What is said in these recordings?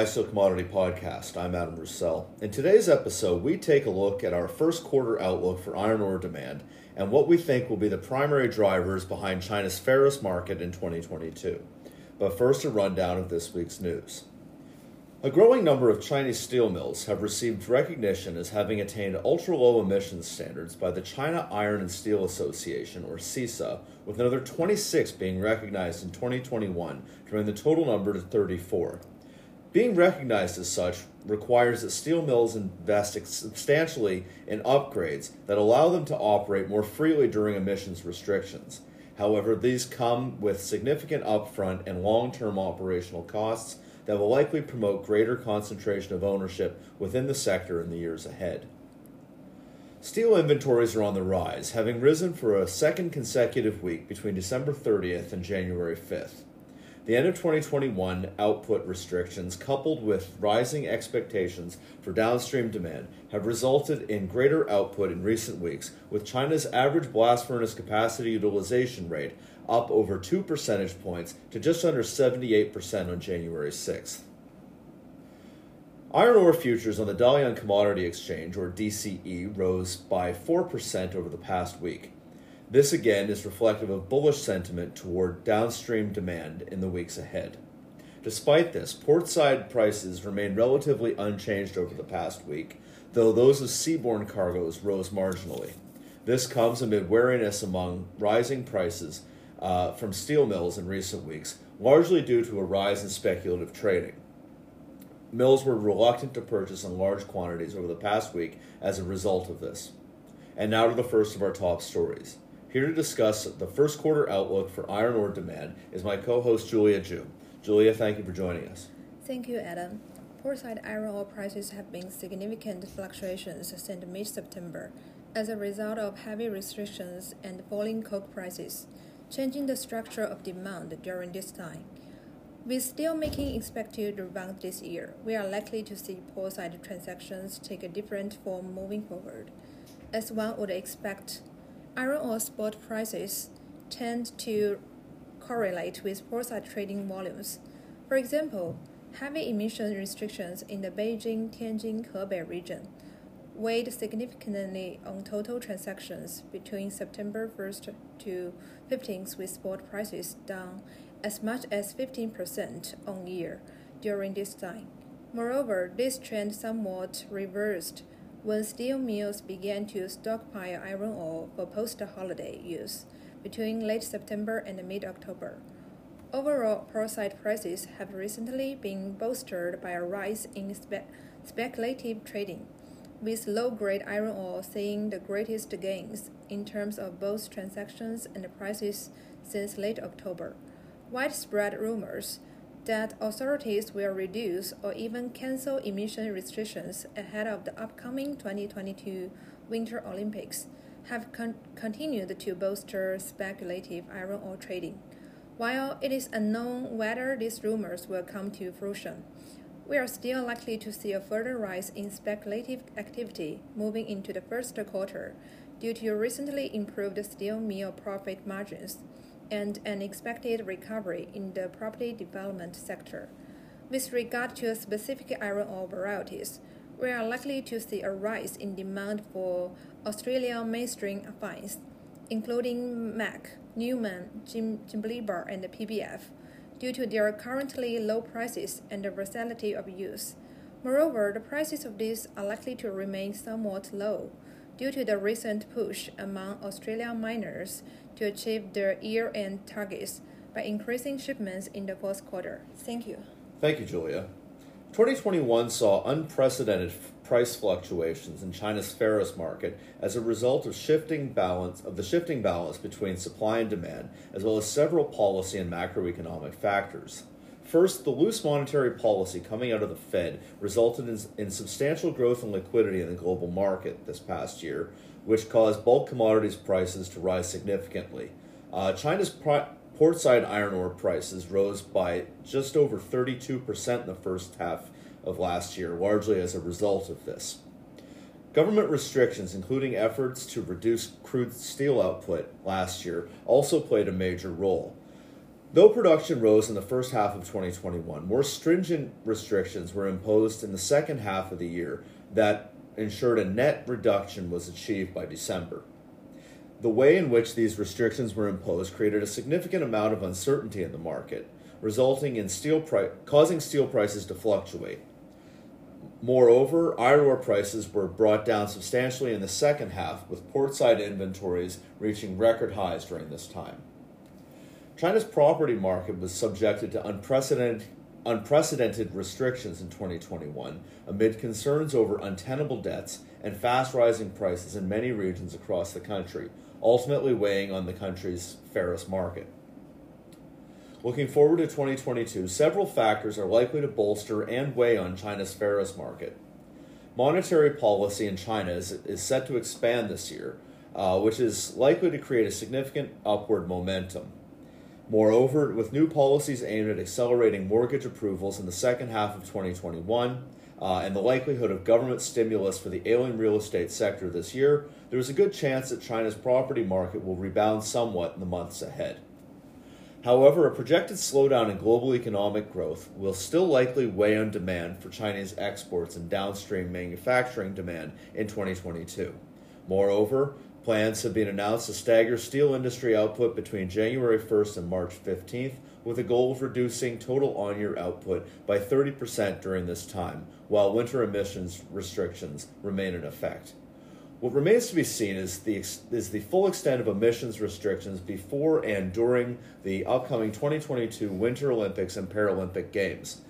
MySteel Commodity Podcast. I'm Adam Roussel. In today's episode, we take a look at our first quarter outlook for iron ore demand and what we think will be the primary drivers behind China's ferrous market in 2022. But first, a rundown of this week's news. A growing number of Chinese steel mills have received recognition as having attained ultra low emissions standards by the China Iron and Steel Association, or CISA, with another 26 being recognized in 2021, bringing the total number to 34. Being recognized as such requires that steel mills invest substantially in upgrades that allow them to operate more freely during emissions restrictions. However, these come with significant upfront and long term operational costs that will likely promote greater concentration of ownership within the sector in the years ahead. Steel inventories are on the rise, having risen for a second consecutive week between December 30th and January 5th. The end of 2021 output restrictions, coupled with rising expectations for downstream demand, have resulted in greater output in recent weeks, with China's average blast furnace capacity utilization rate up over 2 percentage points to just under 78% on January 6th. Iron ore futures on the Dalian Commodity Exchange, or DCE, rose by 4% over the past week. This again is reflective of bullish sentiment toward downstream demand in the weeks ahead. Despite this, portside prices remain relatively unchanged over the past week, though those of seaborne cargoes rose marginally. This comes amid wariness among rising prices uh, from steel mills in recent weeks, largely due to a rise in speculative trading. Mills were reluctant to purchase in large quantities over the past week as a result of this. And now to the first of our top stories. Here to discuss the first quarter outlook for iron ore demand is my co host Julia Ju. Julia, thank you for joining us. Thank you, Adam. Portside iron ore prices have been significant fluctuations since mid September as a result of heavy restrictions and falling coke prices, changing the structure of demand during this time. With steelmaking expected to rebound this year, we are likely to see portside transactions take a different form moving forward. As one would expect, Iron ore spot prices tend to correlate with portside trading volumes. For example, heavy emission restrictions in the Beijing Tianjin Hebei region weighed significantly on total transactions between September 1st to 15th, with spot prices down as much as 15% on year during this time. Moreover, this trend somewhat reversed when steel mills began to stockpile iron ore for post-holiday use between late September and mid-October. Overall, portside prices have recently been bolstered by a rise in spe- speculative trading, with low-grade iron ore seeing the greatest gains in terms of both transactions and prices since late October. Widespread rumors that authorities will reduce or even cancel emission restrictions ahead of the upcoming 2022 Winter Olympics have con- continued to bolster speculative iron ore trading. While it is unknown whether these rumors will come to fruition, we are still likely to see a further rise in speculative activity moving into the first quarter due to recently improved steel mill profit margins and an expected recovery in the property development sector. With regard to specific iron ore varieties, we are likely to see a rise in demand for Australian mainstream fines, including MAC, Newman, Jim, Jimblebar, and PBF, due to their currently low prices and the versatility of use. Moreover, the prices of these are likely to remain somewhat low due to the recent push among Australian miners to achieve their year end targets by increasing shipments in the fourth quarter. Thank you. Thank you, Julia. 2021 saw unprecedented price fluctuations in China's ferrous market as a result of shifting balance of the shifting balance between supply and demand, as well as several policy and macroeconomic factors. First, the loose monetary policy coming out of the Fed resulted in, in substantial growth in liquidity in the global market this past year, which caused bulk commodities prices to rise significantly. Uh, China's pri- portside iron ore prices rose by just over 32% in the first half of last year, largely as a result of this. Government restrictions, including efforts to reduce crude steel output last year, also played a major role. Though production rose in the first half of 2021, more stringent restrictions were imposed in the second half of the year that ensured a net reduction was achieved by December. The way in which these restrictions were imposed created a significant amount of uncertainty in the market, resulting in steel pri- causing steel prices to fluctuate. Moreover, iron ore prices were brought down substantially in the second half, with portside inventories reaching record highs during this time. China's property market was subjected to unprecedented, unprecedented restrictions in 2021 amid concerns over untenable debts and fast rising prices in many regions across the country, ultimately weighing on the country's ferrous market. Looking forward to 2022, several factors are likely to bolster and weigh on China's ferrous market. Monetary policy in China is, is set to expand this year, uh, which is likely to create a significant upward momentum. Moreover, with new policies aimed at accelerating mortgage approvals in the second half of 2021 uh, and the likelihood of government stimulus for the ailing real estate sector this year, there is a good chance that China's property market will rebound somewhat in the months ahead. However, a projected slowdown in global economic growth will still likely weigh on demand for Chinese exports and downstream manufacturing demand in 2022. Moreover, plans have been announced to stagger steel industry output between January 1st and March 15th, with a goal of reducing total on year output by 30% during this time, while winter emissions restrictions remain in effect. What remains to be seen is the, is the full extent of emissions restrictions before and during the upcoming 2022 Winter Olympics and Paralympic Games,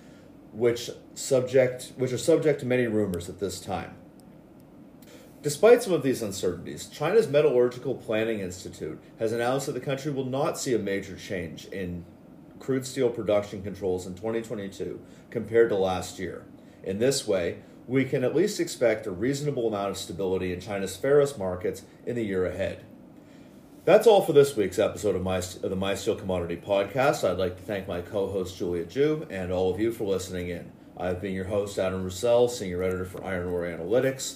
which, subject, which are subject to many rumors at this time. Despite some of these uncertainties, China's Metallurgical Planning Institute has announced that the country will not see a major change in crude steel production controls in 2022 compared to last year. In this way, we can at least expect a reasonable amount of stability in China's ferrous markets in the year ahead. That's all for this week's episode of, my, of the Mysteel Commodity Podcast. I'd like to thank my co host Julia Ju and all of you for listening in. I've been your host, Adam Roussel, Senior Editor for Iron Ore Analytics.